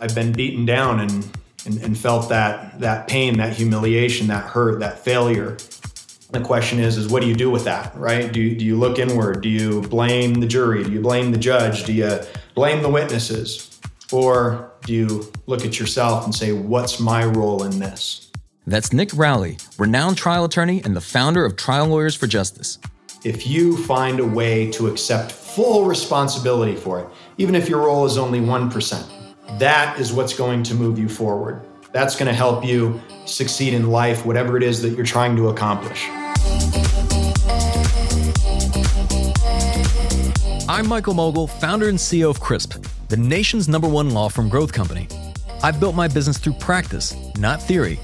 I've been beaten down and, and, and felt that, that pain, that humiliation, that hurt, that failure. The question is, is what do you do with that, right? Do you, do you look inward? Do you blame the jury? Do you blame the judge? Do you blame the witnesses? Or do you look at yourself and say, what's my role in this? That's Nick Rowley, renowned trial attorney and the founder of Trial Lawyers for Justice. If you find a way to accept full responsibility for it, even if your role is only 1%, that is what's going to move you forward. That's going to help you succeed in life, whatever it is that you're trying to accomplish. I'm Michael Mogill, founder and CEO of CRISP, the nation's number one law firm growth company. I've built my business through practice, not theory.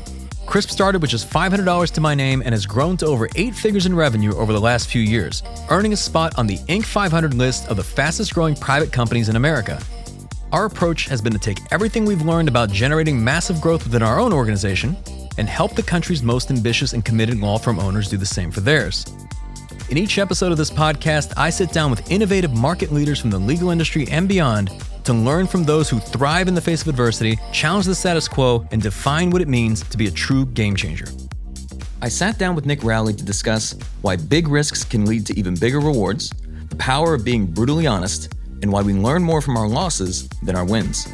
CRISP started with just $500 to my name and has grown to over eight figures in revenue over the last few years, earning a spot on the Inc. 500 list of the fastest growing private companies in America. Our approach has been to take everything we've learned about generating massive growth within our own organization and help the country's most ambitious and committed law firm owners do the same for theirs. In each episode of this podcast, I sit down with innovative market leaders from the legal industry and beyond to learn from those who thrive in the face of adversity, challenge the status quo, and define what it means to be a true game changer. I sat down with Nick Rowley to discuss why big risks can lead to even bigger rewards, the power of being brutally honest, and why we learn more from our losses than our wins.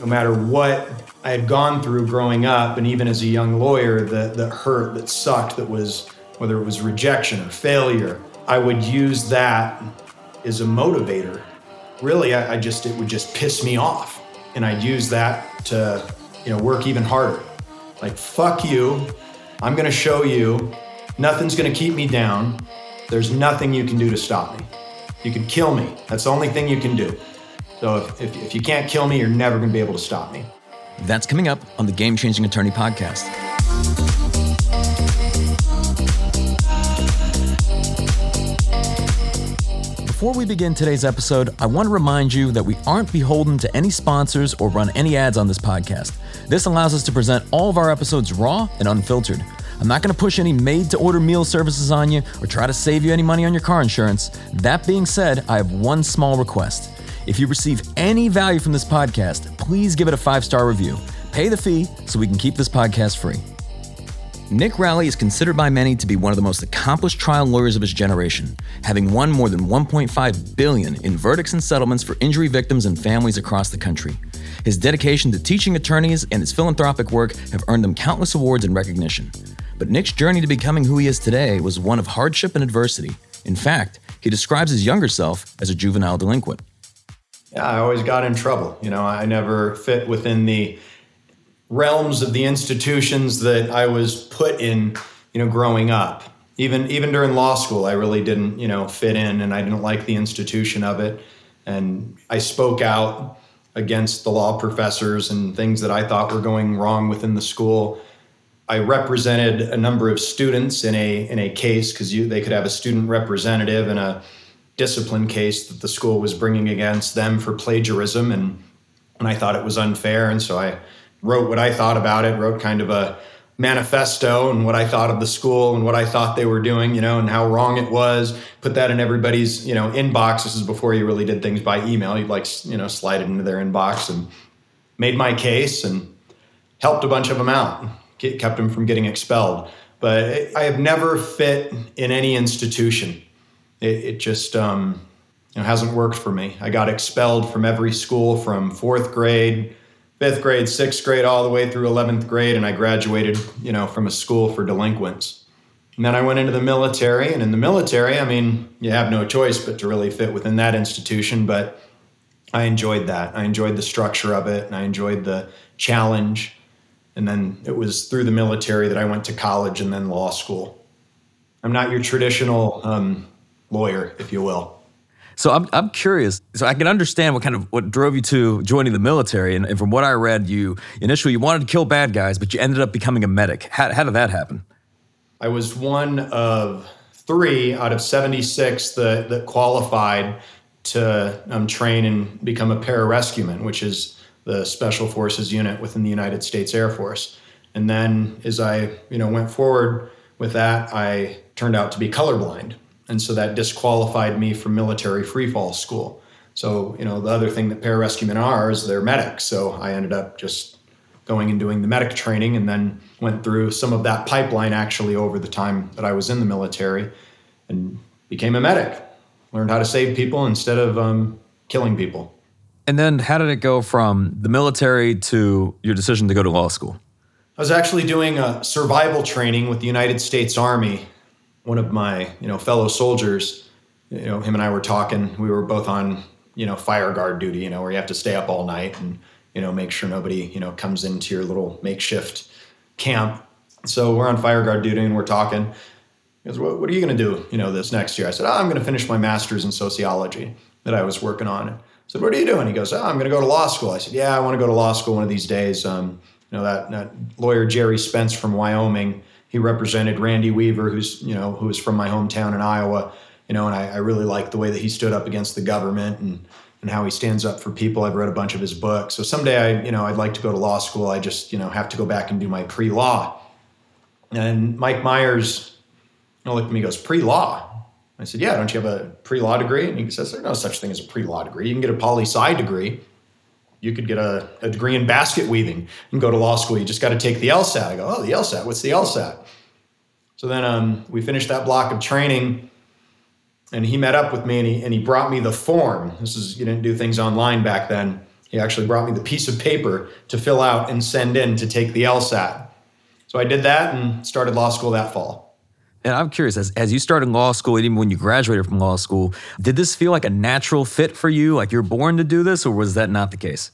No matter what I had gone through growing up, and even as a young lawyer, that, that hurt, that sucked, that was whether it was rejection or failure, I would use that as a motivator. Really, I, I just it would just piss me off, and I'd use that to you know work even harder. Like fuck you, I'm gonna show you. Nothing's gonna keep me down. There's nothing you can do to stop me. You can kill me. That's the only thing you can do. So if, if, if you can't kill me, you're never gonna be able to stop me. That's coming up on the Game Changing Attorney podcast. Before we begin today's episode, I want to remind you that we aren't beholden to any sponsors or run any ads on this podcast. This allows us to present all of our episodes raw and unfiltered. I'm not going to push any made to order meal services on you or try to save you any money on your car insurance. That being said, I have one small request. If you receive any value from this podcast, please give it a five star review. Pay the fee so we can keep this podcast free. Nick Rowley is considered by many to be one of the most accomplished trial lawyers of his generation, having won more than 1.5 billion in verdicts and settlements for injury victims and families across the country. His dedication to teaching attorneys and his philanthropic work have earned him countless awards and recognition. But Nick's journey to becoming who he is today was one of hardship and adversity. In fact, he describes his younger self as a juvenile delinquent. Yeah, I always got in trouble. You know, I never fit within the realms of the institutions that I was put in, you know, growing up. Even even during law school, I really didn't, you know, fit in and I didn't like the institution of it. And I spoke out against the law professors and things that I thought were going wrong within the school. I represented a number of students in a in a case because they could have a student representative in a discipline case that the school was bringing against them for plagiarism, and and I thought it was unfair, and so I wrote what I thought about it, wrote kind of a manifesto and what I thought of the school and what I thought they were doing, you know, and how wrong it was. Put that in everybody's, you know, inbox. This is before you really did things by email. You'd like, you know, slide it into their inbox and made my case and helped a bunch of them out, kept him from getting expelled. But I have never fit in any institution. It, it just um, you know, hasn't worked for me. I got expelled from every school from fourth grade fifth grade, sixth grade, all the way through 11th grade, and I graduated, you know, from a school for delinquents. And then I went into the military, and in the military, I mean, you have no choice but to really fit within that institution. But I enjoyed that. I enjoyed the structure of it, and I enjoyed the challenge. And then it was through the military that I went to college and then law school. I'm not your traditional um, lawyer, if you will. So I'm, I'm curious. So I can understand what kind of what drove you to joining the military, and, and, from what I read, you initially you wanted to kill bad guys, but you ended up becoming a medic. How, how did that happen? I was one of three out of 76 that that qualified to um, train and become a pararescueman, which is the special forces unit within the United States Air Force. And then as I you know went forward with that, I turned out to be colorblind and so that disqualified me from military freefall school. So, you know, the other thing that pararescuemen are is they're medics. So I ended up just going and doing the medic training and then went through some of that pipeline actually over the time that I was in the military and became a medic. Learned how to save people instead of um, killing people. And then how did it go from the military to your decision to go to law school? I was actually doing a survival training with the United States Army. One of my, you know, fellow soldiers, you know, him and I were talking. We were both on, you know, fire guard duty, you know, where you have to stay up all night and, you know, make sure nobody, you know, comes into your little makeshift camp. So we're on fire guard duty and we're talking. He goes, what, what are you going to do, you know, this next year? I said, oh, I'm going to finish my master's in sociology that I was working on said, "What are you doing?" He goes, oh, "I'm going to go to law school." I said, "Yeah, I want to go to law school one of these days." Um, you know that, that lawyer Gerry Spence from Wyoming. He represented Randy Weaver, who's you know who was from my hometown in Iowa. You know, and I, I really like the way that he stood up against the government and and how he stands up for people. I've read a bunch of his books. So someday I, you know, I'd like to go to law school. I just, you know, have to go back and do my pre-law. And Mike Myers you know, looked at me, goes, pre-law. I said, Yeah, don't you have a pre law degree? And he says, There's no such thing as a pre law degree. You can get a poli sci degree. You could get a, a, degree in basket weaving and go to law school. You just got to take the LSAT. I go, Oh, the LSAT. What's the LSAT? So then um, we finished that block of training and he met up with me and he, and he brought me the form. This is, you didn't do things online back then. He actually brought me the piece of paper to fill out and send in to take the LSAT. So I did that and started law school that fall. And I'm curious, as, as you started law school, even when you graduated from law school, did this feel like a natural fit for you? Like you're born to do this, or was that not the case?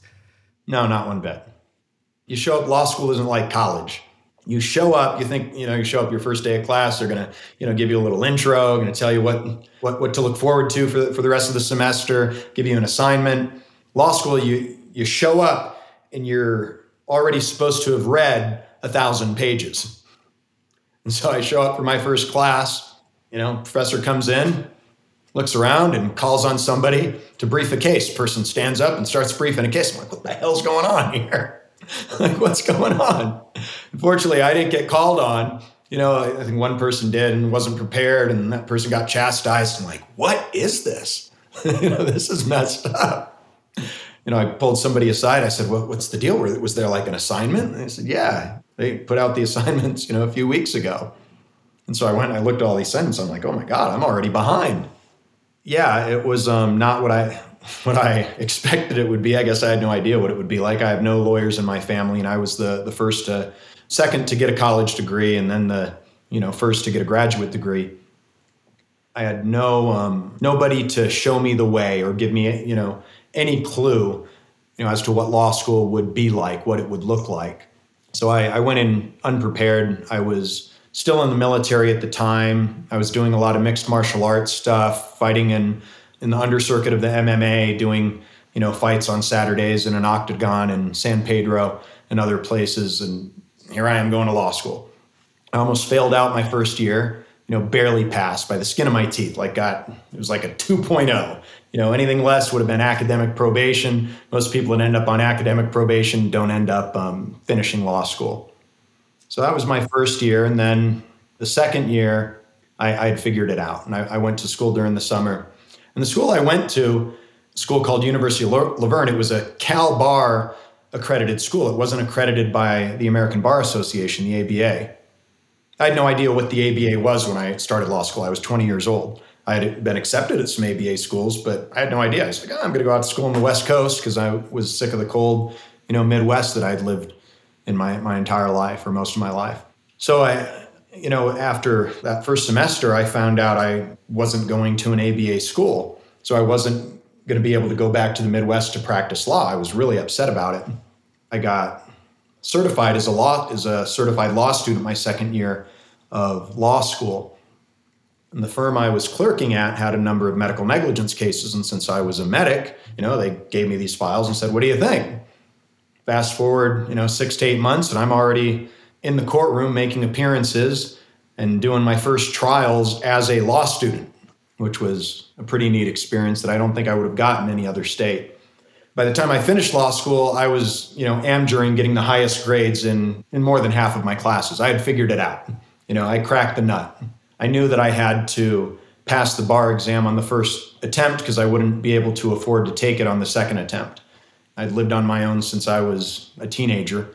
No, not one bit. You show up, law school isn't like college. You show up, you think, you know, you show up your first day of class, they're gonna, you know, give you a little intro, gonna tell you what what what to look forward to for the, for the rest of the semester, give you an assignment. Law school, you you show up and you're already supposed to have read a thousand pages and so I show up for my first class. You know, professor comes in, looks around, and calls on somebody to brief a case. Person stands up and starts briefing a case. I'm like, what the hell's going on here? like, what's going on? Unfortunately, I didn't get called on. You know, I think one person did and wasn't prepared, and that person got chastised. I'm like, what is this? you know, this is messed up. You know, I pulled somebody aside. I said, well, what's the deal? Was there like an assignment? And they said, yeah, they put out the assignments, you know, a few weeks ago. And so I went and I looked at all these assignments. I'm like, oh my God, I'm already behind. Yeah, it was um, not what I what I expected it would be. I guess I had no idea what it would be like. I have no lawyers in my family, and I was the the first to second to get a college degree, and then the you know first to get a graduate degree. I had no um, nobody to show me the way or give me you know any clue you know as to what law school would be like, what it would look like. So I, I went in unprepared. I was still in the military at the time. I was doing a lot of mixed martial arts stuff, fighting in in the undercircuit of the MMA, doing you know fights on Saturdays in an octagon in San Pedro and other places. And here I am going to law school. I almost failed out my first year. You know, barely passed by the skin of my teeth. Like got it was like a 2.0 you know, anything less would have been academic probation. Most people that end up on academic probation don't end up um, finishing law school. So that was my first year. And then the second year, I, I had figured it out. And I, I, went to school during the summer. And the school I went to, a school called University of La Verne, it was a Cal Bar accredited school. It wasn't accredited by the American Bar Association, the ABA. I had no idea what the ABA was when I started law school. I was 20 years old. I had been accepted at some ABA schools, but I had no idea. I was like, oh, I'm going to go out to school on the West Coast because I was sick of the cold, you know, Midwest that I'd lived in my, my entire life or most of my life. So I, you know, after that first semester, I found out I wasn't going to an ABA school. So I wasn't going to be able to go back to the Midwest to practice law. I was really upset about it. I got certified as a law as a certified law student my second year of law school and the firm I was clerking at had a number of medical negligence cases. And since I was a medic, you know, they gave me these files and said, What do you think? Fast forward, you know, six to eight months, and I'm already in the courtroom making appearances and doing my first trials as a law student, which was a pretty neat experience that I don't think I would have gotten any other state. By the time I finished law school, I was, you know, amjuring getting the highest grades in, in more than half of my classes. I had figured it out. You know, I cracked the nut. I knew that I had to pass the bar exam on the first attempt because I wouldn't be able to afford to take it on the second attempt. I'd lived on my own since I was a teenager,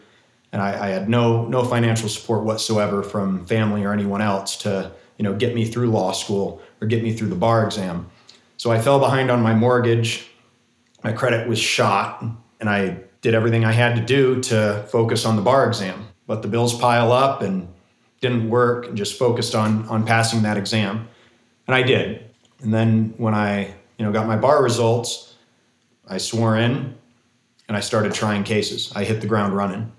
and I, I had no no financial support whatsoever from family or anyone else to you know get me through law school or get me through the bar exam. So I fell behind on my mortgage. My credit was shot, and I did everything I had to do to focus on the bar exam. Let the bills pile up and didn't work and just focused on on passing that exam. And I did. And then when I, you know, got my bar results, I swore in and I started trying cases. I hit the ground running.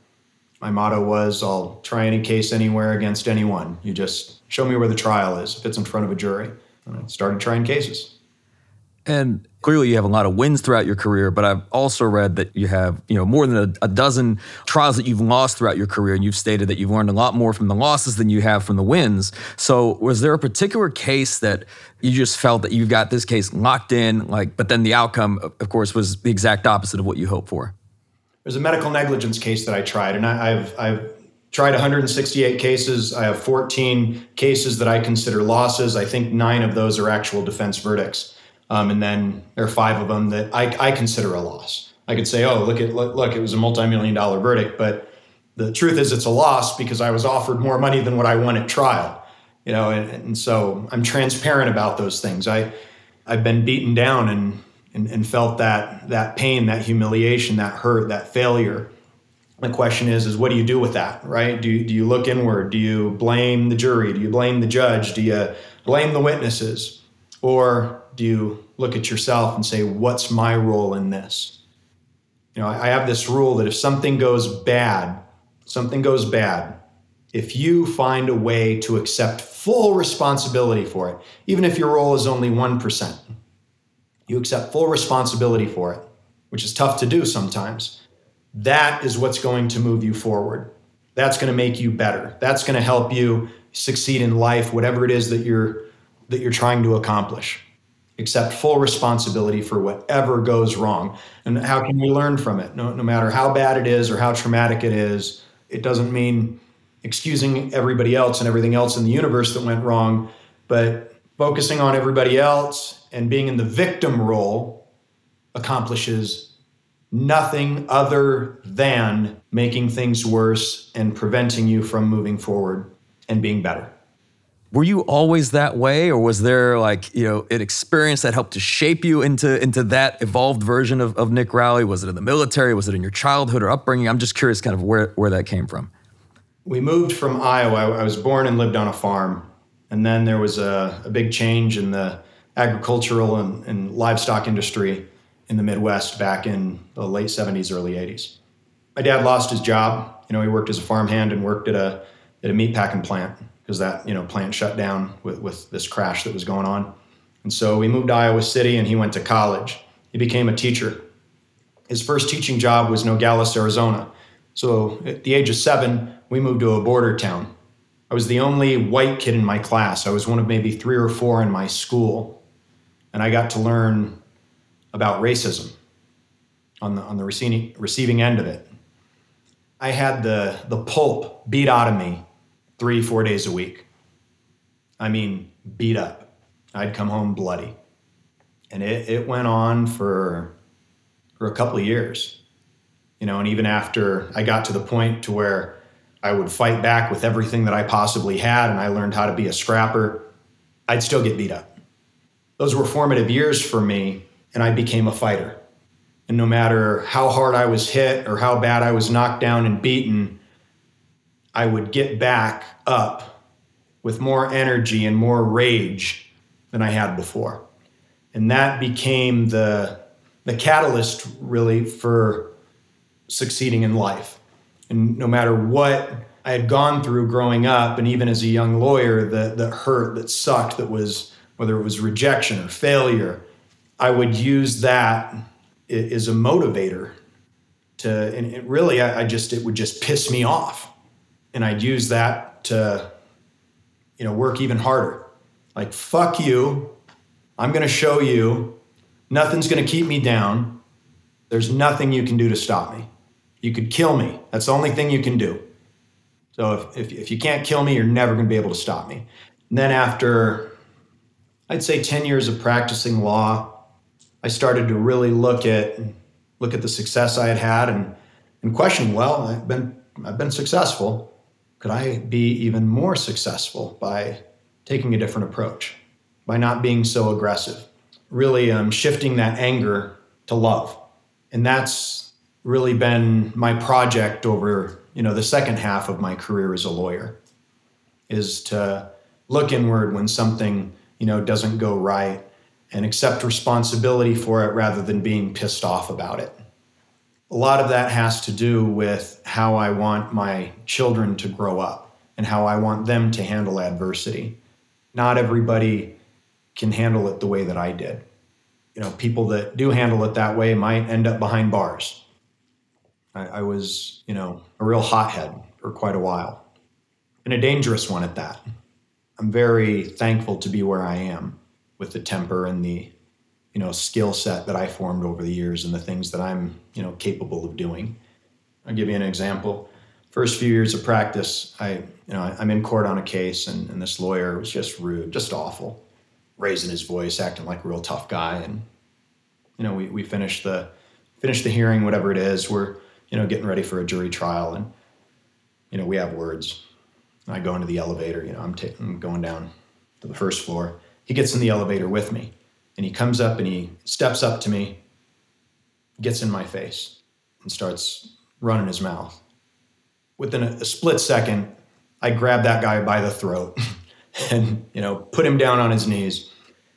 My motto was I'll try any case anywhere against anyone. You just show me where the trial is if it's in front of a jury. And I started trying cases. And clearly you have a lot of wins throughout your career, but I've also read that you have, you know, more than a, a, dozen trials that you've lost throughout your career. And you've stated that you've learned a lot more from the losses than you have from the wins. So was there a particular case that you just felt that you've got this case locked in, like, but then the outcome, of course, was the exact opposite of what you hoped for? There's a medical negligence case that I tried, and I, I've, I've tried 168 cases. I have 14 cases that I consider losses. I think nine of those are actual defense verdicts. Um, and then there are five of them that I, I consider a loss. I could say, oh, look at look, look, it was a multi-million dollar verdict, but the truth is it's a loss because I was offered more money than what I won at trial. You know, and, and so I'm transparent about those things. I I've been beaten down and, and and felt that that pain, that humiliation, that hurt, that failure. The question is, is what do you do with that, right? Do do you look inward? Do you blame the jury? Do you blame the judge? Do you blame the witnesses? Or do you look at yourself and say, what's my role in this? You know, I have this rule that if something goes bad, something goes bad, if you find a way to accept full responsibility for it, even if your role is only 1%, you accept full responsibility for it, which is tough to do sometimes. That is what's going to move you forward. That's going to make you better. That's going to help you succeed in life, whatever it is that you're that you're trying to accomplish accept full responsibility for whatever goes wrong. And how can we learn from it? No, no matter how bad it is or how traumatic it is, it doesn't mean excusing everybody else and everything else in the universe that went wrong, but focusing on everybody else and being in the victim role accomplishes nothing other than making things worse and preventing you from moving forward and being better. Were you always that way, or was there like you know an experience that helped to shape you into into that evolved version of, of Nick Rowley? Was it in the military? Was it in your childhood or upbringing? I'm just curious, kind of where where that came from. We moved from Iowa. I was born and lived on a farm, and then there was a, a big change in the agricultural and, and livestock industry in the Midwest back in the late 70s, early 80s. My dad lost his job. You know, he worked as a farmhand and worked at a at a meat packing plant because that you know plant shut down with, with this crash that was going on. And so we moved to Iowa City and he went to college. He became a teacher. His first teaching job was in Nogales, Arizona. So at the age of seven, we moved to a border town. I was the only white kid in my class. I was one of maybe three or four in my school. And I got to learn about racism on the, on the receiving, receiving end of it. I had the, the pulp beat out of me three, four days a week. I mean, beat up. I'd come home bloody. And it, it went on for, for a couple of years. You know, and even after I got to the point to where I would fight back with everything that I possibly had and I learned how to be a scrapper, I'd still get beat up. Those were formative years for me, and I became a fighter. And no matter how hard I was hit or how bad I was knocked down and beaten, I would get back up with more energy and more rage than I had before. And that became the, the catalyst really for succeeding in life. And no matter what I had gone through growing up, and even as a young lawyer, the, the hurt that sucked, that was whether it was rejection or failure, I would use that as a motivator to, and it really, I, I just, it would just piss me off and I'd use that to, you know, work even harder. Like, fuck you. I'm going to show you. Nothing's going to keep me down. There's nothing you can do to stop me. You could kill me. That's the only thing you can do. So if, if, if you can't kill me, you're never going to be able to stop me. And then after I'd say 10 years of practicing law, I started to really look at look at the success I had had and and question, well, I've been I've been successful. Could I be even more successful by taking a different approach, by not being so aggressive, really um, shifting that anger to love, and that's really been my project over you know the second half of my career as a lawyer, is to look inward when something you know doesn't go right and accept responsibility for it rather than being pissed off about it. A lot of that has to do with how I want my children to grow up and how I want them to handle adversity. Not everybody can handle it the way that I did. You know, people that do handle it that way might end up behind bars. I, I was, you know, a real hothead for quite a while and a dangerous one at that. I'm very thankful to be where I am with the temper and the you know skill set that I formed over the years and the things that I'm you know capable of doing. I'll give you an example. First few years of practice, I you know I'm in court on a case and, and this lawyer was just rude, just awful, raising his voice, acting like a real tough guy, and you know we we finished the finished the hearing, whatever it is. We're you know getting ready for a jury trial, and you know we have words. I go into the elevator. You know I'm, ta- I'm going down to the first floor he gets in the elevator with me and he comes up and he steps up to me, gets in my face, and starts running his mouth. Within a, a split second, I grab that guy by the throat and you know put him down on his knees.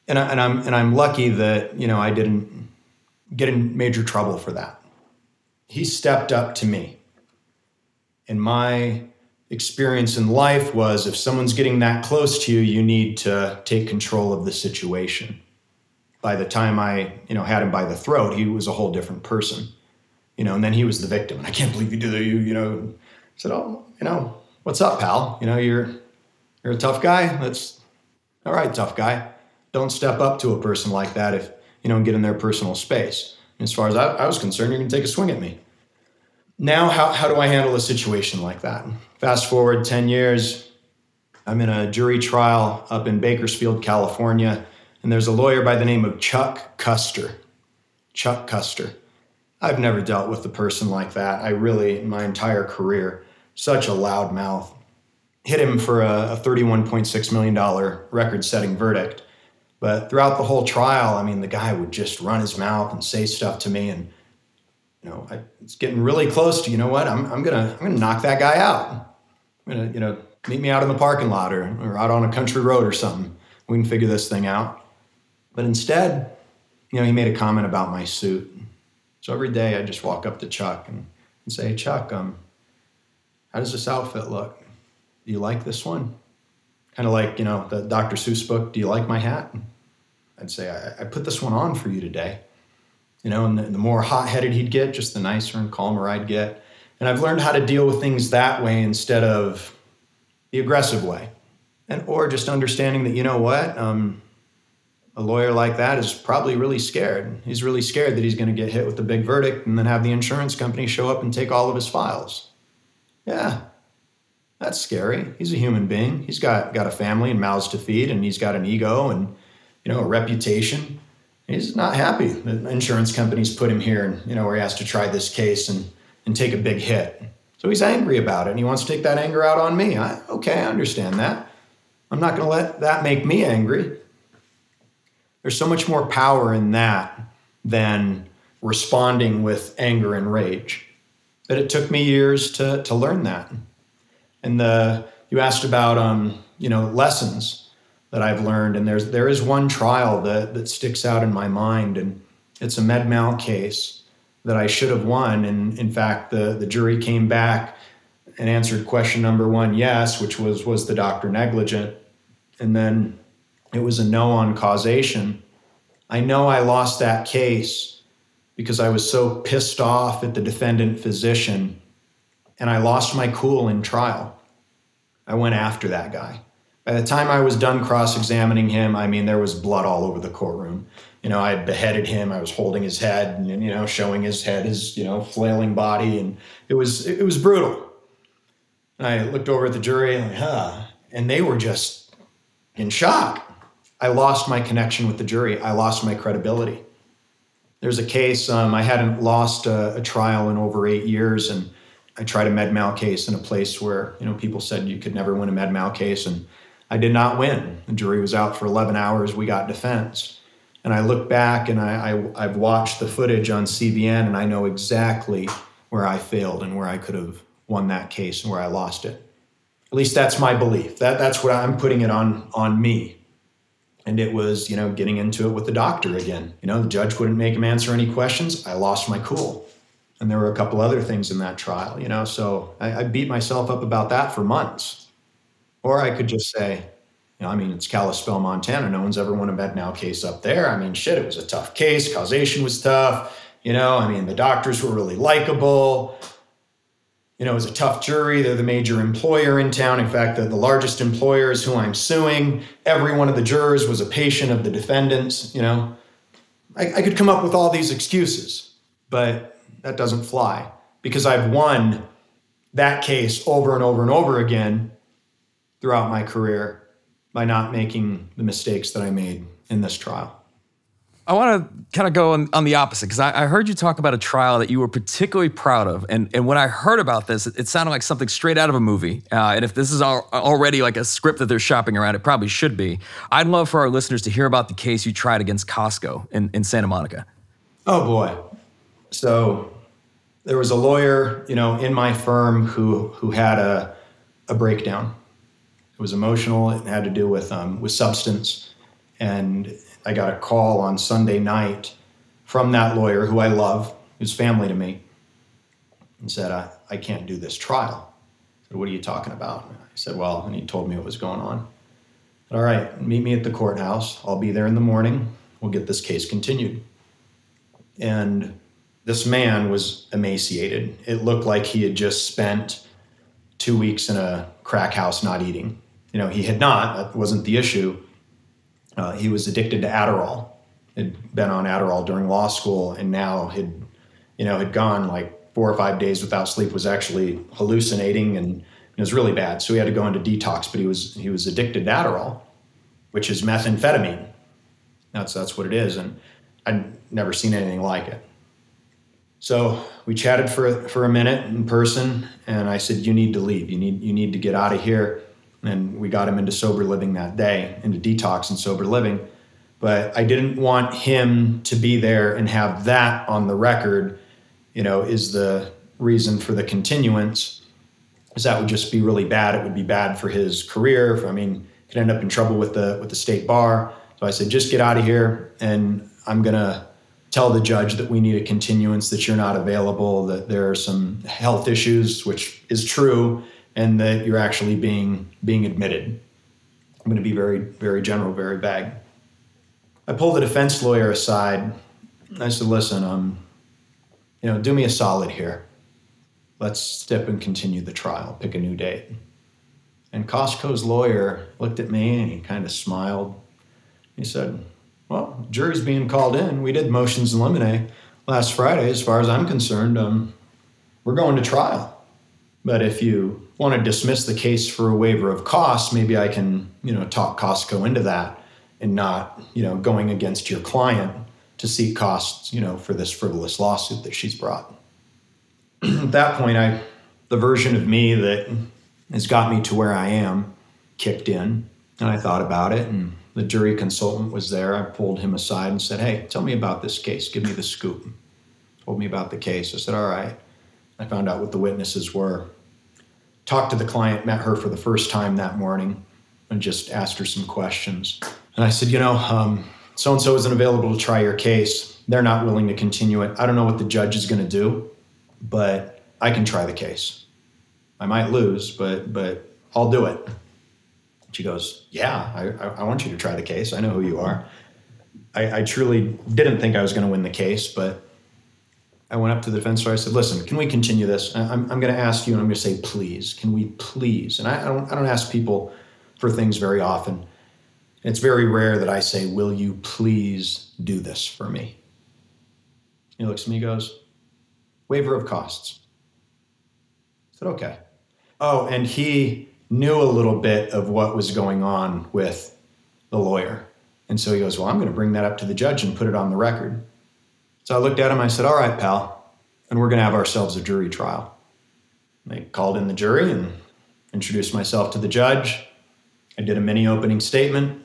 And, I, and I'm and I'm lucky that you know I didn't get in major trouble for that. He stepped up to me. And my experience in life was if someone's getting that close to you, you need to take control of the situation. By the time I, you know, had him by the throat, he was a whole different person. You know, and then he was the victim. And I can't believe you did that. You, you know, I said, Oh, you know, what's up, pal? You know, you're you're a tough guy. That's all right, tough guy. Don't step up to a person like that if you know get in their personal space. As far as I, I was concerned, you're gonna take a swing at me now how, how do i handle a situation like that fast forward 10 years i'm in a jury trial up in bakersfield california and there's a lawyer by the name of chuck custer chuck custer i've never dealt with a person like that i really in my entire career such a loud mouth hit him for a, a $31.6 million record setting verdict but throughout the whole trial i mean the guy would just run his mouth and say stuff to me and you know, I, it's getting really close to, you know what, I'm, I'm gonna, I'm gonna knock that guy out. I'm gonna, you know, meet me out in the parking lot or, or out on a country road or something. We can figure this thing out. But instead, you know, he made a comment about my suit. So every day I just walk up to Chuck and, and say, Chuck, um, how does this outfit look? Do you like this one? Kind of like, you know, the Dr. Seuss book, Do you like my hat? I'd say, I, I put this one on for you today you know, and the, the more hot headed he'd get, just the nicer and calmer I'd get. And I've learned how to deal with things that way instead of the aggressive way. And, or just understanding that, you know what, um, a lawyer like that is probably really scared. He's really scared that he's going to get hit with a big verdict and then have the insurance company show up and take all of his files. Yeah, that's scary. He's a human being. He's got, got a family and mouths to feed, and he's got an ego and you know a reputation he's not happy that insurance companies put him here and you know where he has to try this case and and take a big hit so he's angry about it and he wants to take that anger out on me I, okay i understand that i'm not going to let that make me angry there's so much more power in that than responding with anger and rage but it took me years to to learn that and the you asked about um you know lessons that I've learned. And there's there is one trial that that sticks out in my mind, and it's a med mal case that I should have won. And in fact, the the jury came back and answered question number one, yes, which was was the doctor negligent, and then it was a no on causation. I know I lost that case because I was so pissed off at the defendant physician and I lost my cool in trial. I went after that guy. By the time I was done cross examining him, I mean, there was blood all over the courtroom. You know, I had beheaded him. I was holding his head and, you know, showing his head, his, you know, flailing body. And it was, it was brutal. And I looked over at the jury and, huh, and they were just in shock. I lost my connection with the jury. I lost my credibility. There's a case, um, I hadn't lost a, a, trial in over eight years, and I tried a med mal case in a place where you know people said you could never win a med mal case, and I did not win. The jury was out for 11 hours. We got defense. And I look back and I, I, have watched the footage on CVN and I know exactly where I failed and where I could have won that case and where I lost it. At least that's my belief. That, that's what I'm putting it on, on me and it was you know getting into it with the doctor again. You know the judge wouldn't make him answer any questions. I lost my cool. And there were a couple other things in that trial you know so I, I, beat myself up about that for months. Or i could just say you know i mean it's kalispell montana. No one's ever won a med mal case up there. I mean shit it was a tough case. Causation was tough. You know i mean the doctors were really likable you know, it was a tough jury. They're the major employer in town. In fact, the, the largest employer is who I'm suing. Every one of the jurors was a patient of the defendants. You know, I, I could come up with all these excuses, but that doesn't fly because I've won that case over and over and over again throughout my career by not making the mistakes that I made in this trial. I want to kind of go on, on the opposite because I, I, heard you talk about a trial that you were particularly proud of, and and when I heard about this, it, it sounded like something straight out of a movie. Uh, and if this is al- already like a script that they're shopping around, it probably should be. I'd love for our listeners to hear about the case you tried against Costco in, in Santa Monica. Oh boy, so there was a lawyer, you know, in my firm who who had a a breakdown. It was emotional. It had to do with um, with substance, and I got a call on Sunday night from that lawyer who I love, who's family to me, and said, I, I can't do this trial. I said, What are you talking about? I said, Well, and he told me what was going on. Said, All right, meet me at the courthouse. I'll be there in the morning. We'll get this case continued. And this man was emaciated. It looked like he had just spent two weeks in a crack house not eating. You know, he had not, that wasn't the issue uh, he was addicted to Adderall. Had been on Adderall during law school, and now had, you know, had gone like four or five days without sleep. Was actually hallucinating, and it was really bad. So he had to go into detox. But he was he was addicted to Adderall, which is methamphetamine. That's that's what it is, and I'd never seen anything like it. So we chatted for for a minute in person, and I said, "You need to leave. You need you need to get out of here." And we got him into sober living that day, into detox and sober living. But I didn't want him to be there and have that on the record, you know, is the reason for the continuance. Because that would just be really bad. It would be bad for his career. I mean, could end up in trouble with the with the state bar. So I said, just get out of here, and I'm gonna tell the judge that we need a continuance, that you're not available, that there are some health issues, which is true, and that you're actually being being admitted. I'm going to be very very general, very vague. I pulled the defense lawyer aside. I said, "Listen, um, you know, do me a solid here. Let's step and continue the trial. Pick a new date." And Costco's lawyer looked at me and he kind of smiled. He said, "Well, jury's being called in. We did motions in limine last Friday. As far as I'm concerned, um, we're going to trial." But if you want to dismiss the case for a waiver of costs, maybe I can, you know, talk Costco into that and not, you know, going against your client to seek costs, you know, for this frivolous lawsuit that she's brought. At that point, I the version of me that has got me to where I am kicked in, and I thought about it and the jury consultant was there. I pulled him aside and said, "Hey, tell me about this case. Give me the scoop." Told me about the case. I said, "All right." I found out what the witnesses were. Talked to the client, met her for the first time that morning, and just asked her some questions. And I said, you know, so and so isn't available to try your case. They're not willing to continue it. I don't know what the judge is going to do, but I can try the case. I might lose, but but I'll do it. She goes, yeah, I, I want you to try the case. I know who you are. I, I truly didn't think I was going to win the case, but I went up to the defense lawyer. I said, "Listen, can we continue this? I'm, I'm going to ask you, and I'm going to say, please, can we please?" And I, I, don't, I don't ask people for things very often. It's very rare that I say, "Will you please do this for me?" He looks at me, goes, "Waiver of costs." I said, "Okay." Oh, and he knew a little bit of what was going on with the lawyer. And so he goes, Well, I'm going to bring that up to the judge and put it on the record. So I looked at him, I said, All right, pal, and we're going to have ourselves a jury trial. They called in the jury and introduced myself to the judge. I did a mini opening statement.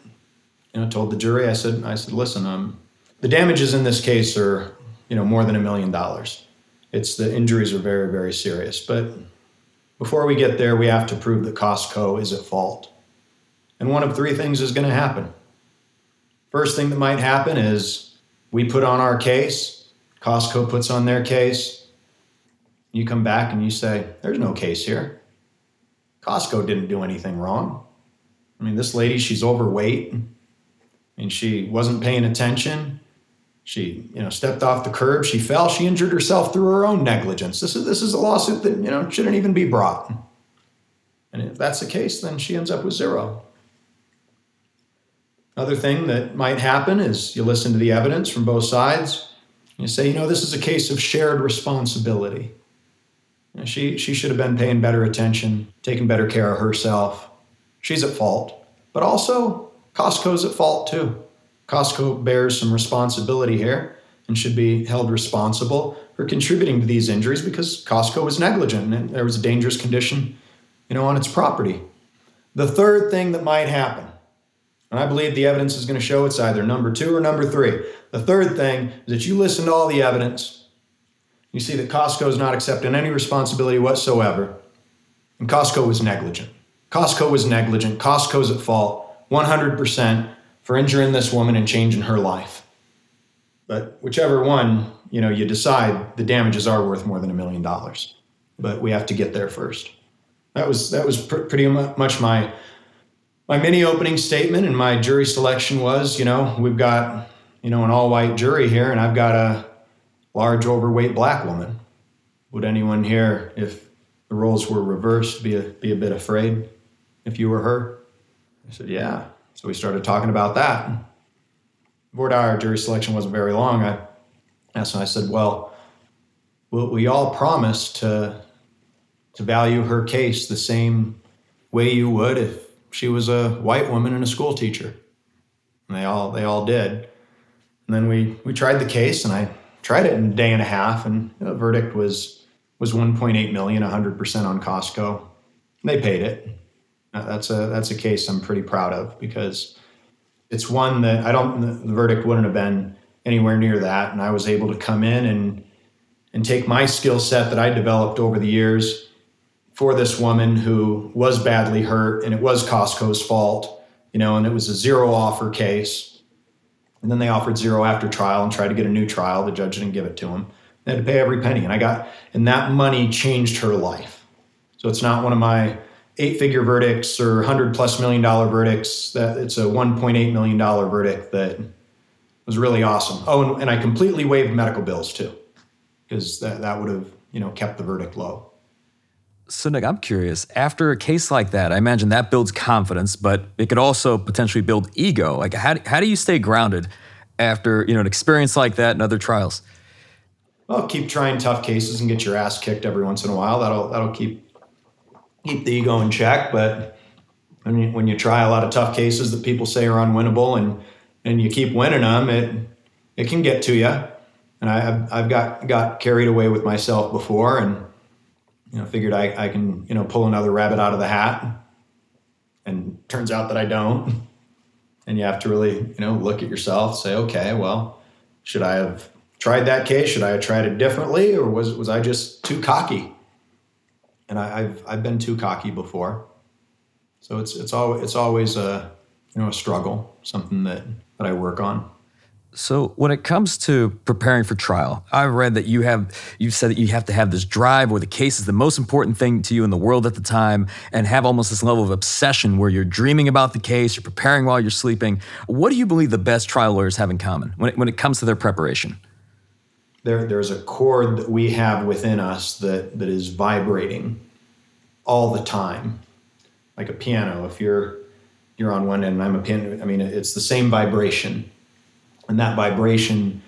You know, told the jury, I said, I said, listen, um, the damages in this case are, you know, more than a million dollars. It's the injuries are very, very serious. But before we get there, we have to prove that Costco is at fault. And one of three things is going to happen. First thing that might happen is we put on our case, Costco puts on their case. You come back and you say, There's no case here. Costco didn't do anything wrong. I mean, this lady, she's overweight and she wasn't paying attention. She, you know, stepped off the curb. She fell. She injured herself through her own negligence. This is this is a lawsuit that you know shouldn't even be brought. And if that's the case, then she ends up with zero. Other thing that might happen is you listen to the evidence from both sides. You say, you know, this is a case of shared responsibility. You know, she she should have been paying better attention, taking better care of herself. She's at fault, but also Costco's at fault too. Costco bears some responsibility here and should be held responsible for contributing to these injuries because Costco was negligent and there was a dangerous condition, you know, on its property. The third thing that might happen, and I believe the evidence is going to show it's either number two or number three. The third thing is that you listen to all the evidence, you see that Costco is not accepting any responsibility whatsoever, and Costco was negligent. Costco was negligent. Costco's at fault 100% for injuring this woman and changing her life. But whichever one, you know, you decide the damages are worth more than a million dollars. But we have to get there first. That was that was pr- pretty much my my mini opening statement and my jury selection was, you know, we've got, you know, an all-white jury here and I've got a large overweight black woman. Would anyone here if the roles were reversed be a, be a bit afraid if you were her? I said, "Yeah." So we started talking about that. Before our jury selection wasn't very long, I asked him, I said, Well, we all promise to, to value her case the same way you would if she was a white woman and a school teacher. And they all they all did. And then we we tried the case and I tried it in a day and a half and the verdict was was 1.8 million 100% on Costco. And they paid it. Uh, that's a that's a case I'm pretty proud of because it's one that I don't the verdict wouldn't have been anywhere near that, and I was able to come in and and take my skill set that I developed over the years for this woman who was badly hurt, and it was Costco's fault, you know, and it was a zero offer case. And then they offered zero after trial and tried to get a new trial. The judge didn't give it to them. They had to pay every penny, and I got and that money changed her life. So it's not one of my eight figure verdicts or 100 plus million dollar verdicts that it's a 1.8 million dollar verdict that was really awesome oh and, and i completely waived medical bills too because that, that would have you know kept the verdict low so nick i'm curious after a case like that i imagine that builds confidence but it could also potentially build ego like how, how do you stay grounded after you know an experience like that and other trials well keep trying tough cases and get your ass kicked every once in a while that'll that'll keep keep the ego in check. But when you, when you try a lot of tough cases that people say are unwinnable and and you keep winning them, it it can get to you. And I, have I've got got carried away with myself before, and you know figured I, I can you know pull another rabbit out of the hat, and turns out that I don't. And you have to really you know look at yourself, say, okay, well, should I have tried that case? Should I have tried it differently, or was was I just too cocky? and I, have I've been too cocky before. So it's it's always it's always a you know a struggle, something that that I work on. So when it comes to preparing for trial, I've read that you have you've said that you have to have this drive where the case is the most important thing to you in the world at the time and have almost this level of obsession where you're dreaming about the case, you're preparing while you're sleeping. What do you believe the best trial lawyers have in common when it, when it comes to their preparation? there, there's a chord that we have within us that, that is vibrating all the time, like a piano. If you're you're on one end and I'm a piano, I mean, it's the same vibration, and that vibration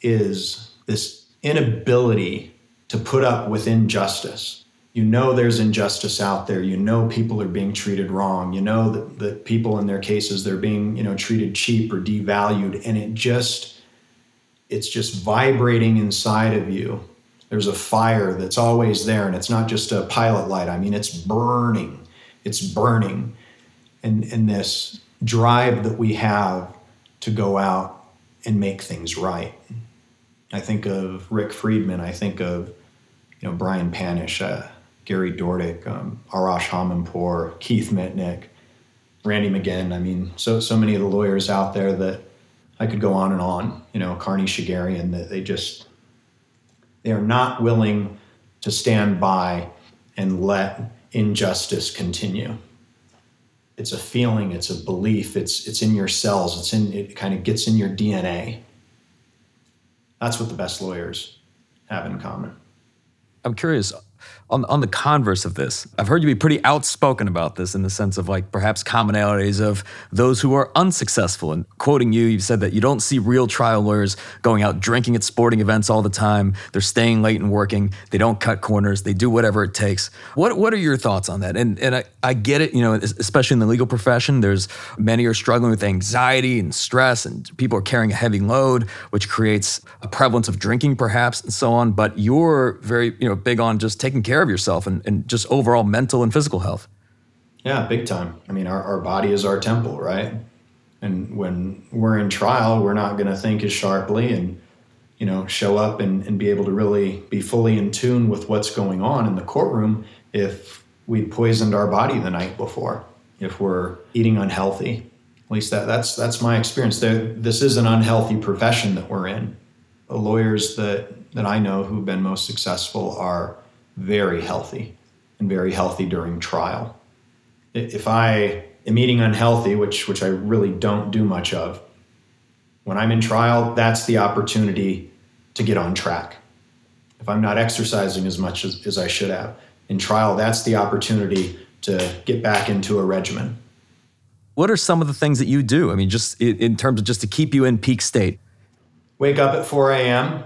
is this inability to put up with injustice. you know there's injustice out there. You know people are being treated wrong. You know that, that people in their cases they're being you know treated cheap or devalued. And it just it's just vibrating inside of you. There's a fire that's always there and it's not just a pilot light. I mean it's burning. It's burning. And and this drive that we have to go out and make things right i think of rick friedman i think of you know brian panish uh, Gary Dordick, um, Arash Homampour, Keith Mitnik, Randi McGinn. I mean, so so many of the lawyers out there that I could go on and on. You know, Carney Shegerian, that they just they are not willing to stand by and let injustice continue. It's a feeling, it's a belief, it's it's in your cells, it's in it kind of gets in your DNA. That's what the best lawyers have in common. I'm curious on, on the converse of this, I've heard you be pretty outspoken about this in the sense of like perhaps commonalities of those who are unsuccessful. And quoting you, you've said that you don't see real trial lawyers going out drinking at sporting events all the time. They're staying late and working. They don't cut corners. They do whatever it takes. What What are your thoughts on that? And and I, I get it. You know, especially in the legal profession, there's many are struggling with anxiety and stress, and people are carrying a heavy load, which creates a prevalence of drinking, perhaps, and so on. But you're very you know big on just taking care of yourself and, and just overall mental and physical health. Yeah, big time. I mean, our, our body is our temple, right? And when we're in trial, we're not going to think as sharply and, you know, show up and, and be able to really be fully in tune with what's going on in the courtroom if we poisoned our body the night before, if we're eating unhealthy. At least that, that's, that's my experience. There, this is an unhealthy profession that we're in. The lawyers that, that I know who've been most successful are very healthy and very healthy during trial. If I am eating unhealthy, which, which I really don't do much of, when I'm in trial, that's the opportunity to get on track. If I'm not exercising as much as, as I should have, in trial, that's the opportunity to get back into a regimen. What are some of the things that you do? I mean, just in terms of just to keep you in peak state. Wake up at 4 a.m.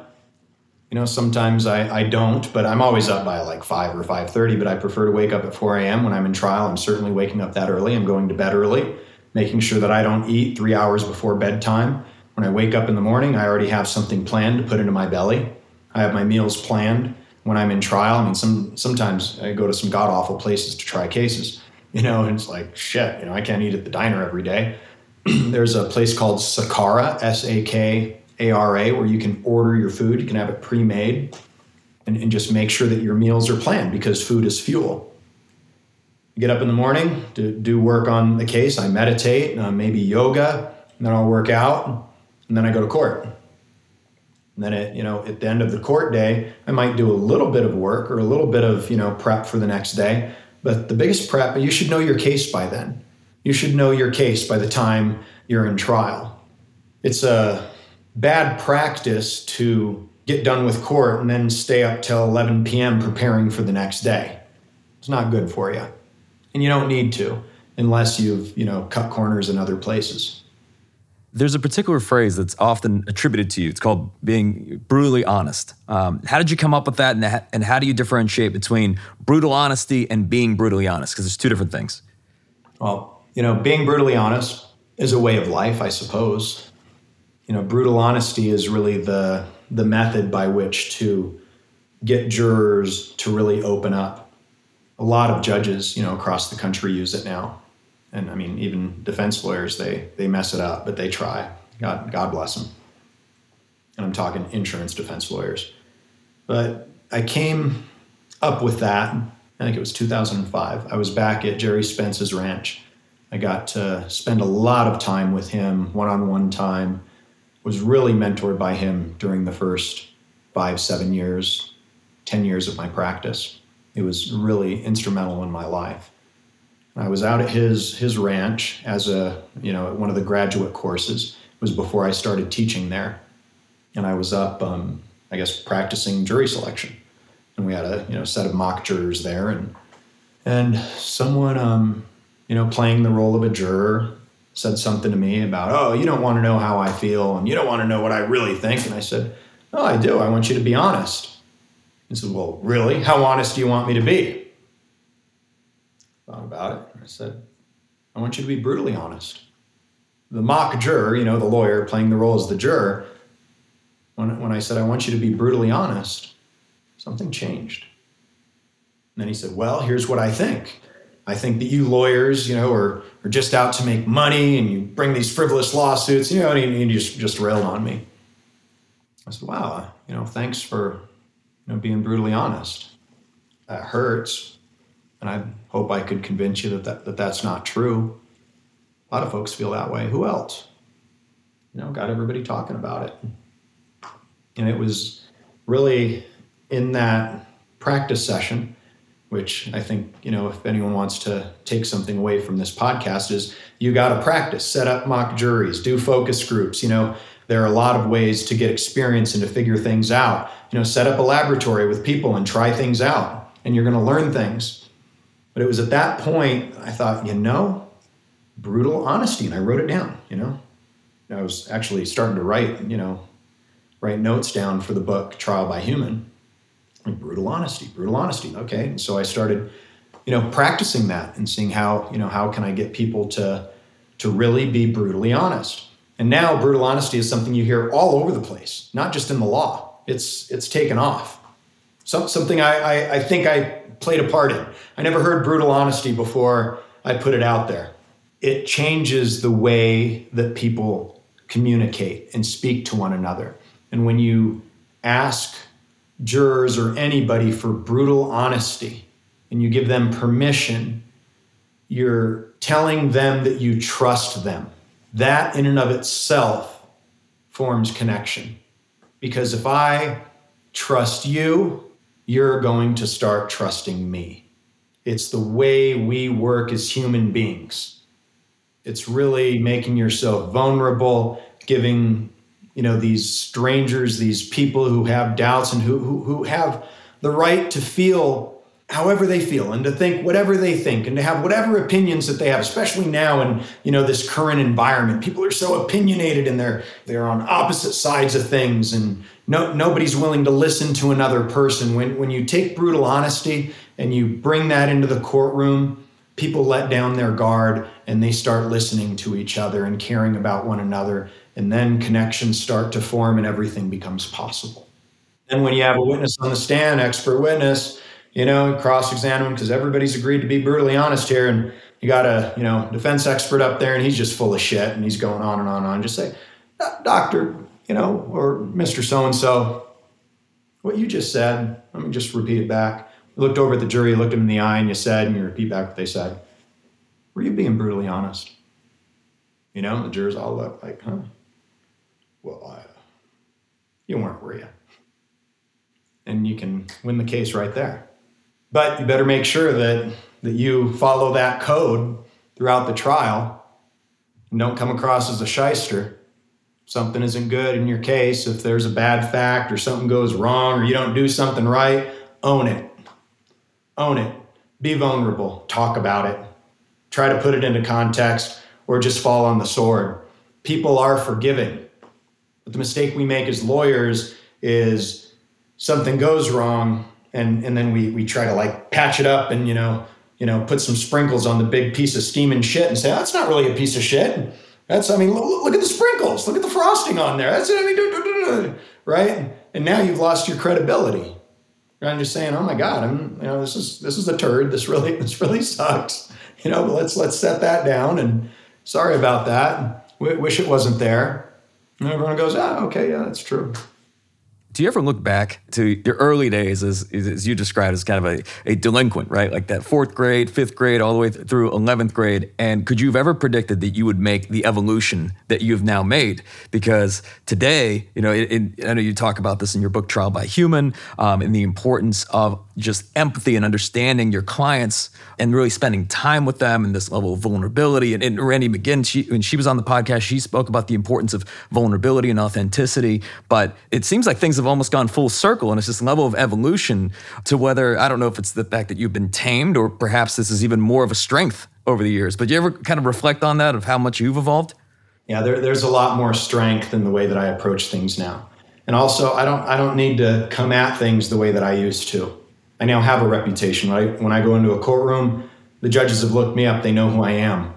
You know, sometimes I, I don't, but I'm always up by like 5 or 5.30, but I prefer to wake up at 4 a.m. when I'm in trial. I'm certainly waking up that early. I'm going to bed early, making sure that I don't eat three hours before bedtime. When I wake up in the morning, I already have something planned to put into my belly. I have my meals planned when I'm in trial. I mean, some sometimes I go to some god awful places to try cases, you know, and it's like shit. You know, I can't eat at the diner every day. There's a place called Sakara, S A K ARA where you can order your food, you can have it pre made, and, and, just make sure that your meals are planned because food is fuel. You get up in the morning, to do work on the case. I meditate, uh, maybe yoga, and then I'll work out, and then I go to court. And then at, you know, at the end of the court day, I might do a little bit of work or a little bit of, you know, prep for the next day. But the biggest prep, you should know your case by then. You should know your case by the time you're in trial. It's a bad practice to get done with court and then stay up till 11 p.m. preparing for the next day. It's not good for you. And you don't need to unless you've, you know, cut corners in other places. There's a particular phrase that's often attributed to you. It's called being brutally honest. Um, how did you come up with that, and, and how do you differentiate between brutal honesty and being brutally honest? Because there's two different things. Well, you know, being brutally honest is a way of life, I suppose you know, brutal honesty is really the the method by which to get jurors to really open up. A lot of judges, you know, across the country use it now, and I mean, even defense lawyers they they mess it up, but they try. God God bless them. And I'm talking insurance defense lawyers. But I came up with that. I think it was 2005. I was back at Gerry Spence's ranch. I got to spend a lot of time with him, one-on-one time was really mentored by him during the first five, seven years, 10 years of my practice. It was really instrumental in my life. I was out at his his ranch as a you know one of the graduate courses. It was before I started teaching there, and I was up, um, I guess, practicing jury selection, and we had a you know set of mock jurors there, and and someone um, you know playing the role of a juror said something to me about, oh, you don't want to know how I feel and you don't want to know what I really think. And I said, oh, I do. I want you to be honest. He said, Well, really? How honest do you want me to be? Thought about it. I said, I want you to be brutally honest. The mock juror, you know, the lawyer playing the role as the juror, when, when I said, I want you to be brutally honest, something changed. And then he said, Well, here's what I think. I think that you lawyers, you know, are, are just out to make money and you bring these frivolous lawsuits, you know, and he just, just railed on me. I said, Wow, you know, thanks for you know, being brutally honest. That hurts. And I hope I could convince you that, that, that that's not true. A lot of folks feel that way. Who else? You know, got everybody talking about it. And it was really in that practice session, which I think, you know, if anyone wants to take something away from this podcast, is you got to practice, set up mock juries, do focus groups. You know, there are a lot of ways to get experience and to figure things out. You know, set up a laboratory with people and try things out, and you're going to learn things. But it was at that point I thought, you know, brutal honesty, and I wrote it down. You know, I was actually starting to write, you know, write notes down for the book Trial by Human. Brutal honesty, brutal honesty. Okay, and so I started, you know, practicing that and seeing how, you know, how can I get people to to really be brutally honest. And now brutal honesty is something you hear all over the place, not just in the law. It's it's taken off. Some, something I, I, I think I played a part in. I never heard brutal honesty before I put it out there. It changes the way that people communicate and speak to one another. And when you ask jurors or anybody for brutal honesty and you give them permission, you're telling them that you trust them that in and of itself forms connection. Because if I trust you, you're going to start trusting me. It's the way we work as human beings. It's really making yourself vulnerable, giving you know these strangers, these people who have doubts and who, who, who have the right to feel however they feel and to think whatever they think and to have whatever opinions that they have especially now in you know this current environment. People are so opinionated and they're they're on opposite sides of things and no, nobody's willing to listen to another person. When when you take brutal honesty and you bring that into the courtroom people let down their guard and they start listening to each other and caring about one another and then connections start to form and everything becomes possible and when you have a witness on the stand expert witness you know, cross examine because everybody's agreed to be brutally honest here. And you got a, you know, defense expert up there and he's just full of shit and he's going on and on and on. Just say, Doctor, you know, or Mr. So and so, what you just said, let me just repeat it back. You looked over at the jury, looked them in the eye, and you said, and you repeat back what they said. Were you being brutally honest? You know, the jurors all look like, huh? Well, I, you weren't, were you? And you can win the case right there. But you better make sure that, that you follow that code throughout the trial and don't come across as a shyster. Something isn't good in your case, if there's a bad fact or something goes wrong or you don't do something right, own it. Own it. Be vulnerable. Talk about it. Try to put it into context or just fall on the sword. People are forgiving. But the mistake we make as lawyers is something goes wrong and and then we we try to like patch it up and you know you know put some sprinkles on the big piece of steaming shit and say that's not really a piece of shit. That's I mean look, look at the sprinkles, look at the frosting on there. That's it. I mean, right? And now you've lost your credibility. I'm just saying, oh my God, I'm you know this is this is a turd. This really this really sucks. You know, but let's let's set that down. And sorry about that. wish it wasn't there. And everyone goes, ah, okay, yeah, that's true. Do you ever look back to your early days as, as you described as kind of a, a delinquent, right? Like that fourth grade, fifth grade, all the way through 11th grade. And could you have ever predicted that you would make the evolution that you've now made? Because today, you know, I know you talk about this in your book, Trial by Human, um, and the importance of just empathy and understanding your clients and really spending time with them and this level of vulnerability. And, and Randi McGinn, she, when she was on the podcast, she spoke about the importance of vulnerability and authenticity. But it seems like things have almost gone full circle, and it's this level of evolution to whether I don't know if it's the fact that you've been tamed or perhaps this is even more of a strength over the years. But you ever kind of reflect on that of how much you've evolved? Yeah, there, there's a lot more strength in the way that I approach things now. And also, I don't I don't need to come at things the way that I used to. I now have a reputation. Right? When I go into a courtroom, the judges have looked me up. They know who I am.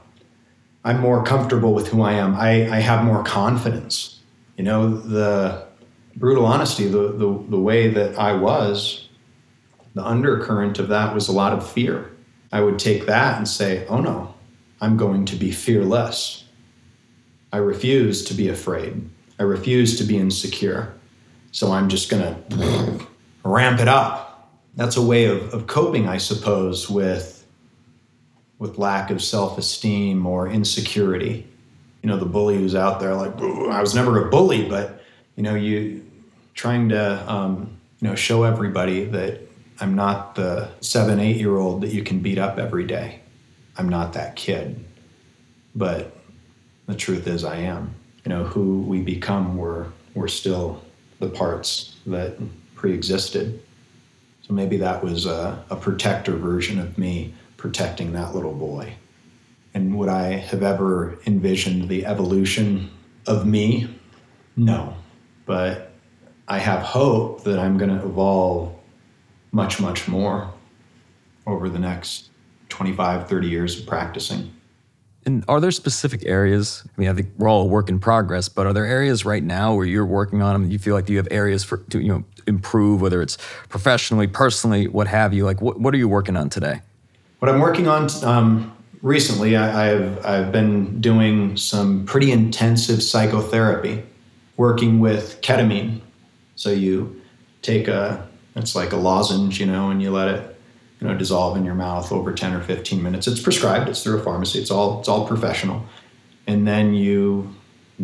I'm more comfortable with who I am. I, I have more confidence. You know, the brutal honesty, the, the, the way that I was, the undercurrent of that was a lot of fear. I would take that and say, oh no, I'm going to be fearless. I refuse to be afraid. I refuse to be insecure. So I'm just going to ramp it up. That's a way of, of coping, I suppose, with with lack of self-esteem or insecurity. You know, the bully who's out there like, I was never a bully, but you know, you trying to um, you know show everybody that I'm not the seven, eight year old that you can beat up every day. I'm not that kid. But the truth is I am. You know, who we become we're we're still the parts that pre-existed. So maybe that was a, a protector version of me protecting that little boy. And would I have ever envisioned the evolution of me? No. But I have hope that I'm going to evolve much, much more over the next 25, 30 years of practicing. And are there specific areas? I mean, I think we're all a work in progress, but are there areas right now where you're working on them? That you feel like you have areas for to you know improve, whether it's professionally, personally, what have you? Like, what what are you working on today? What I'm working on um, recently, I, have I've been doing some pretty intensive psychotherapy, working with ketamine. So you take a it's like a lozenge, you know, and you let it you know dissolve in your mouth over 10 or 15 minutes. It's prescribed. It's through a pharmacy. It's all it's all professional, and then you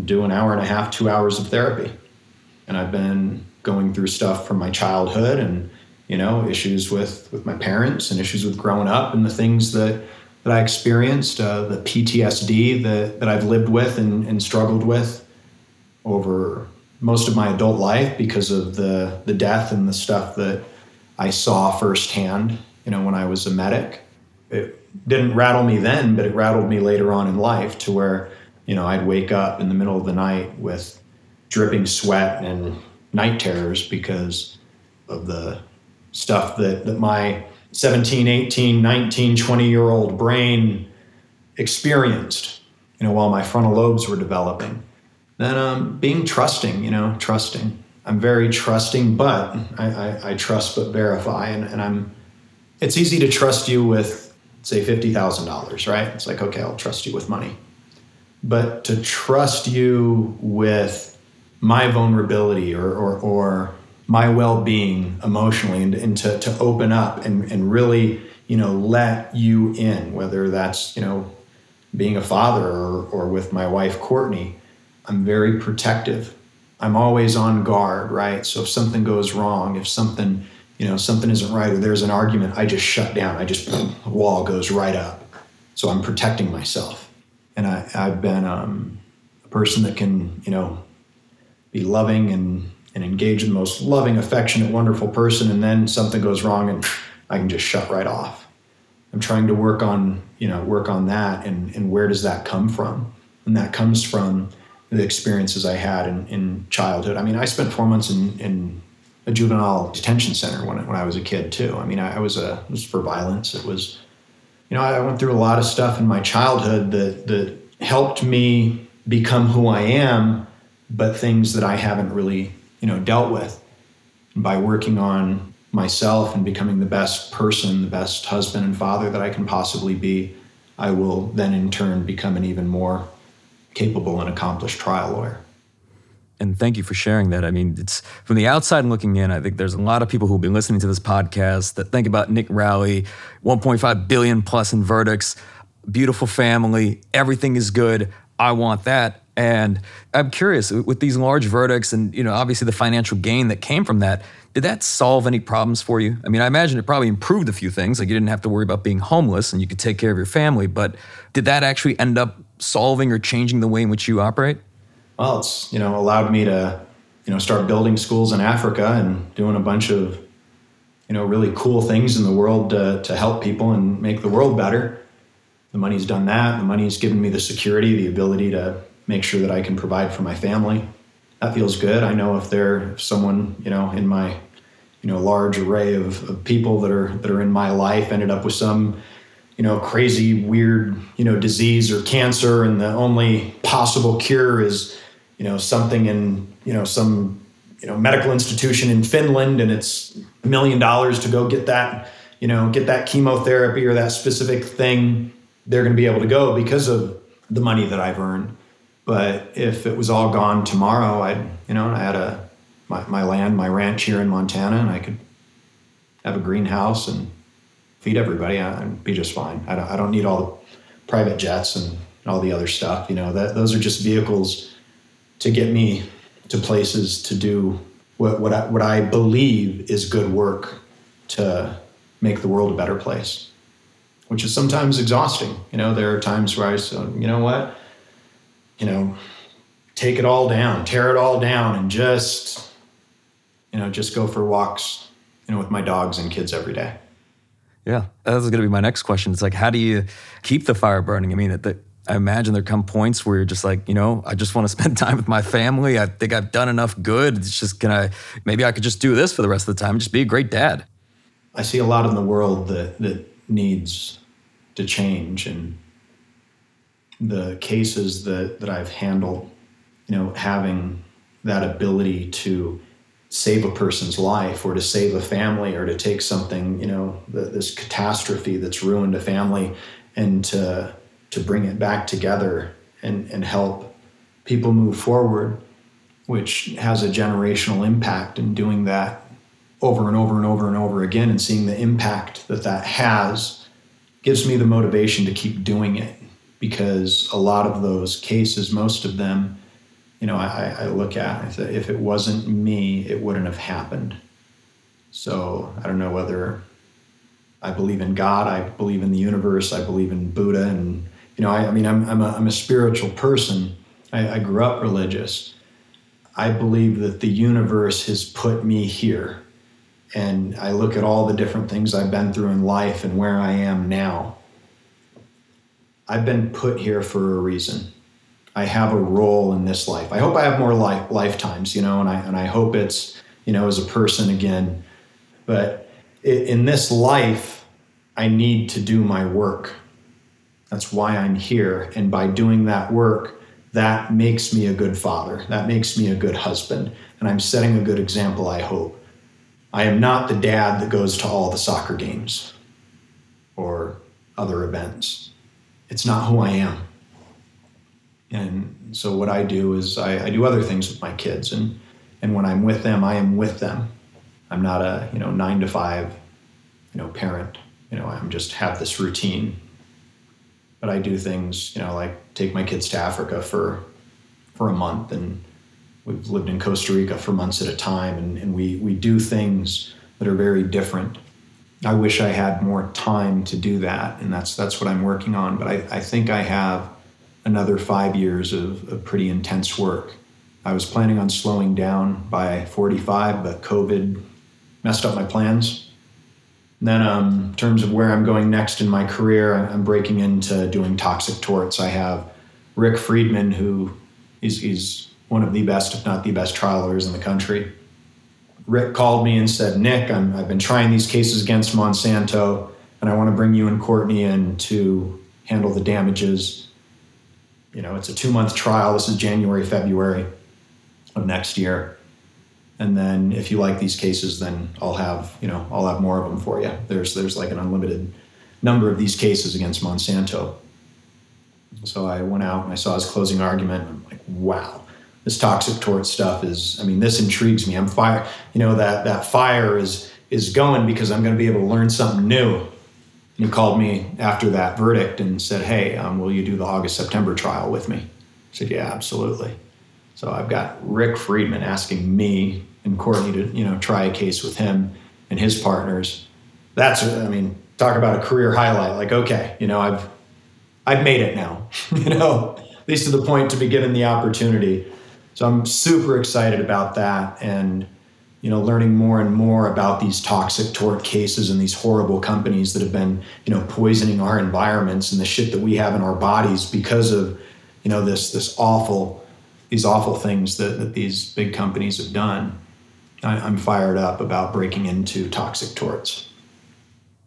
do an hour and a half, two hours of therapy. And I've been going through stuff from my childhood and you know, issues with with my parents and issues with growing up and the things that that I experienced, uh, the PTSD that that I've lived with and, and struggled with over most of my adult life because of the the death and the stuff that I saw firsthand. You know, when I was a medic, it didn't rattle me then, but it rattled me later on in life to where you know I'd wake up in the middle of the night with dripping sweat and night terrors because of the stuff that, that my 17, 18, 19, 20 year old brain experienced, you know, while my frontal lobes were developing. Then um, being trusting, you know, trusting. I'm very trusting, but I, I, I trust but verify. And, and I'm, it's easy to trust you with, say, $50,000, right? It's like, okay, I'll trust you with money. But to trust you with my vulnerability or, or, or my well-being emotionally and, and to, to open up and, and really you know let you in whether that's you know being a father or, or with my wife courtney i'm very protective. I'm always on guard right? So if something goes wrong if something you know something isn't right or there's an argument i just shut down. I just boom, wall goes right up. So i'm protecting myself. And I, i've been um, a person that can you know be loving and and engage in the most loving, affectionate, wonderful person, and then something goes wrong and I can just shut right off. I'm trying to work on, you know, work on that and, and where does that come from? And that comes from the experiences I had in, in childhood. I mean, I spent four months in, in a juvenile detention center when, when I was a kid too. I mean, I, I was a, was for violence. It was, you know, I went through a lot of stuff in my childhood that, that helped me become who I am, but things that I haven't really you know dealt with by working on myself and becoming the best person the best husband and father that i can possibly be i will then in turn become an even more capable and accomplished trial lawyer and thank you for sharing that. I mean, it's from the outside looking in, I think there's a lot of people who've been listening to this podcast that think about Nick Rowley, 1.5 billion plus in verdicts, beautiful family, everything is good. I want that. And I'm curious with these large verdicts and you know obviously the financial gain that came from that, did that solve any problems for you? I mean, I imagine it probably improved a few things, like you didn't have to worry about being homeless and you could take care of your family, but did that actually end up solving or changing the way in which you operate? Well, it's, you know, allowed me to, you know, start building schools in Africa and doing a bunch of you know, really cool things in the world to, to help people and make the world better. The money's done that. The money's given me the security, the ability to make sure that I can provide for my family. that feels good. I know if there's someone you know in my you know large array of, of people that are that are in my life ended up with some you know crazy weird you know disease or cancer and the only possible cure is you know something in you know some you know medical institution in Finland and it's a million dollars to go get that you know get that chemotherapy or that specific thing. They're going to be able to go because of the money that I've earned. But if it was all gone tomorrow I'd you know I had a my, my land my ranch here in Montana and I could have a greenhouse and feed everybody I'd be just fine I don't, I don't need all the private jets and all the other stuff you know that those are just vehicles to get me to places to do what, what, I, what I believe is good work to make the world a better place, which is sometimes exhausting. You know, there are times where I say, you know what, you know, take it all down, tear it all down, and just, you know, just go for walks, you know, with my dogs and kids every day. Yeah, that's going to be my next question. It's like, how do you keep the fire burning? I mean, the, I imagine there come points where you're just like, you know, I just want to spend time with my family. I think I've done enough good. It's just, can I, maybe I could just do this for the rest of the time just be a great dad. I see a lot in the world that, that needs to change. And the cases that, that I've handled, you know, having that ability to save a person's life or to save a family or to take something, you know, this catastrophe that's ruined a family and to, to bring it back together and, and help people move forward, which has a generational impact. And doing that over and over and over and over again and seeing the impact that that has gives me the motivation to keep doing it because a lot of those cases, most of them, you know, I, I look at if it wasn't me, it wouldn't have happened. So I don't know whether I believe in God, I believe in the universe, I believe in Buddha, and you know, I, I mean, I'm, I'm, a, I'm a spiritual person. I, I grew up religious. I believe that the universe has put me here. And I look at all the different things I've been through in life and where I am now. I've been put here for a reason. I have a role in this life. I hope I have more life, lifetimes, you know, and I, and I hope it's, you know, as a person again. But in this life, I need to do my work. That's why I'm here. And by doing that work, that makes me a good father. That makes me a good husband. And I'm setting a good example, I hope. I am not the dad that goes to all the soccer games or other events. It's not who I am. And so what I do is I, I do other things with my kids and and when I'm with them, I am with them. I'm not a, you know, nine to five, you know, parent. You know, I'm just have this routine but I do things, you know, like take my kids to Africa for for a month, and we've lived in Costa Rica for months at a time, and, and we we do things that are very different. I wish I had more time to do that, and that's that's what I'm working on. But I, I think I have another five years of, of pretty intense work. I was planning on slowing down by 45, but COVID messed up my plans then, um, in terms of where I'm going next in my career, I'm breaking into doing toxic torts. I have Rick Friedman, who is, he's one of the best, if not the best, trial lawyers in the country. Rick called me and said, Nick, i have been trying these cases against Monsanto, and I want to bring you and Courtney in to handle the damages. You know, it's a two month trial. This is January, February of next year. And then if you like these cases then i'll have you know i'll have more of them for you. There's there's like an unlimited number of these cases against monsanto. So i went out and i saw his closing argument i'm like wow this toxic tort stuff is i mean this intrigues me. I'm fire you know that that fire is is going because i'm going to be able to learn something new he called me after that verdict and said hey um, will you do the august september trial with me i said yeah absolutely so I've got Rick Friedman asking me and Courtney to, you know, try a case with him and his partners. That's, I mean, talk about a career highlight. Like, okay, you know, I've, I've made it now, you know, at least to the point to be given the opportunity. So I'm super excited about that and, you know, learning more and more about these toxic tort cases and these horrible companies that have been, you know, poisoning our environments and the shit that we have in our bodies because of, you know, this this awful these awful things that, that these big companies have done, I, I'm fired up about breaking into toxic torts.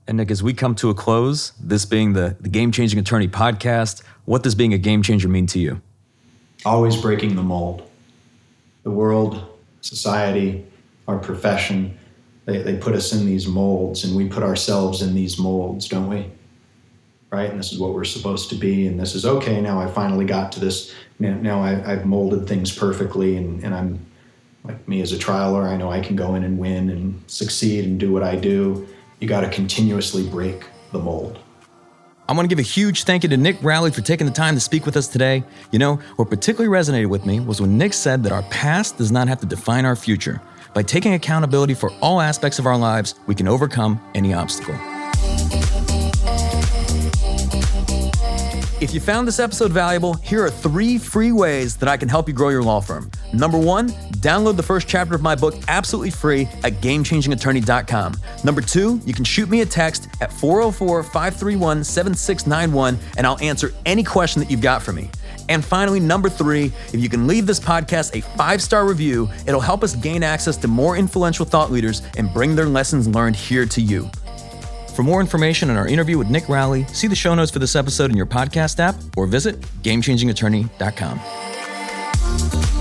And Nick, as we come to a close, this being the, the Game Changing Attorney podcast, what does being a game changer mean to you? Always breaking the mold. The world, society, our profession, they, they put us in these molds and we put ourselves in these molds, don't we? Right? And this is what we're supposed to be. And this is okay. Now I finally got to this. Now I, have molded things perfectly and, and I'm like me as a trialer. I know I can go in and win and succeed and do what I do. You got to continuously break the mold. I want to give a huge thank you to Nick Rowley for taking the time to speak with us today. You know, what particularly resonated with me was when Nick said that our past does not have to define our future. By taking accountability for all aspects of our lives, we can overcome any obstacle. If you found this episode valuable, here are three free ways that I can help you grow your law firm. Number one, download the first chapter of my book absolutely free at gamechangingattorney.com. Number two, you can shoot me a text at 404 531 7691 and I'll answer any question that you've got for me. And finally, number three, if you can leave this podcast a five star review, it'll help us gain access to more influential thought leaders and bring their lessons learned here to you. For more information on our interview with Nick Rowley, see the show notes for this episode in your podcast app or visit gamechangingattorney.com.